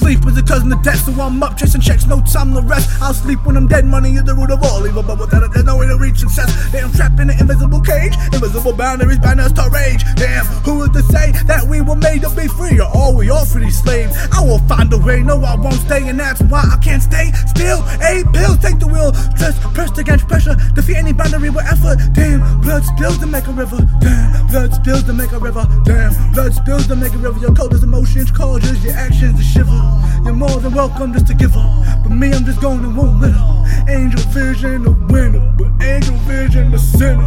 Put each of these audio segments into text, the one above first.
sleep is a cousin of death, so I'm up chasing checks, no time to rest. I'll sleep when I'm dead, money is the root of all evil, but without it, reach success. Damn, trapped in an invisible cage, invisible boundaries bind us to rage. Damn, who is to say that we were made to be free, or are we all free slaves? I will find a way, no, I won't stay, and that's why I can't stay still. A pill, take the wheel, just pressed against pressure, defeat any boundary with effort. Damn, blood spills to make a river. Damn, blood spills to make a river. Damn, blood spills to make a river. Your coldest emotions causes your actions to shiver. You're more than welcome just to give up, me, I'm just going to let up. Angel vision, a winner, but angel vision, the sinner.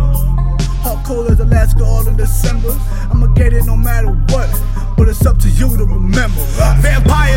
Hot cold as Alaska all in December. I'ma get it no matter what, but it's up to you to remember. Vampires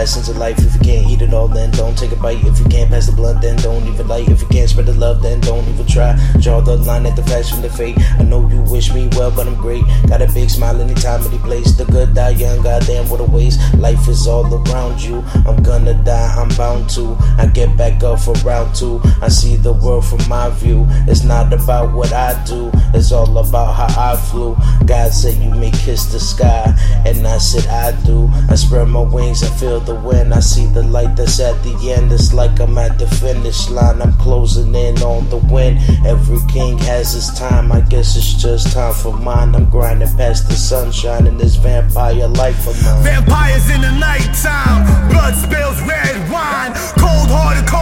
Lessons of life, if you can't eat it all, then don't take a bite. If you can't pass the blunt, then don't even light. If you can't spread the love, then don't even try. Draw the line at the facts from the fate. I know you wish me well, but I'm great. Got a big smile anytime, any place. The good die young, goddamn, what a waste. Life is all around you. I'm gonna die, I'm bound to. I get back up for round two. I see the world from my view. It's not about what I do, it's all about how I flew. God said you may kiss the sky, and I said I do. I spread my wings and feel the the. I see the light that's at the end. It's like I'm at the finish line. I'm closing in on the win. Every king has his time. I guess it's just time for mine. I'm grinding past the sunshine in this vampire life of mine. Vampires in the nighttime. Blood spills red wine. Cold hearted. Cold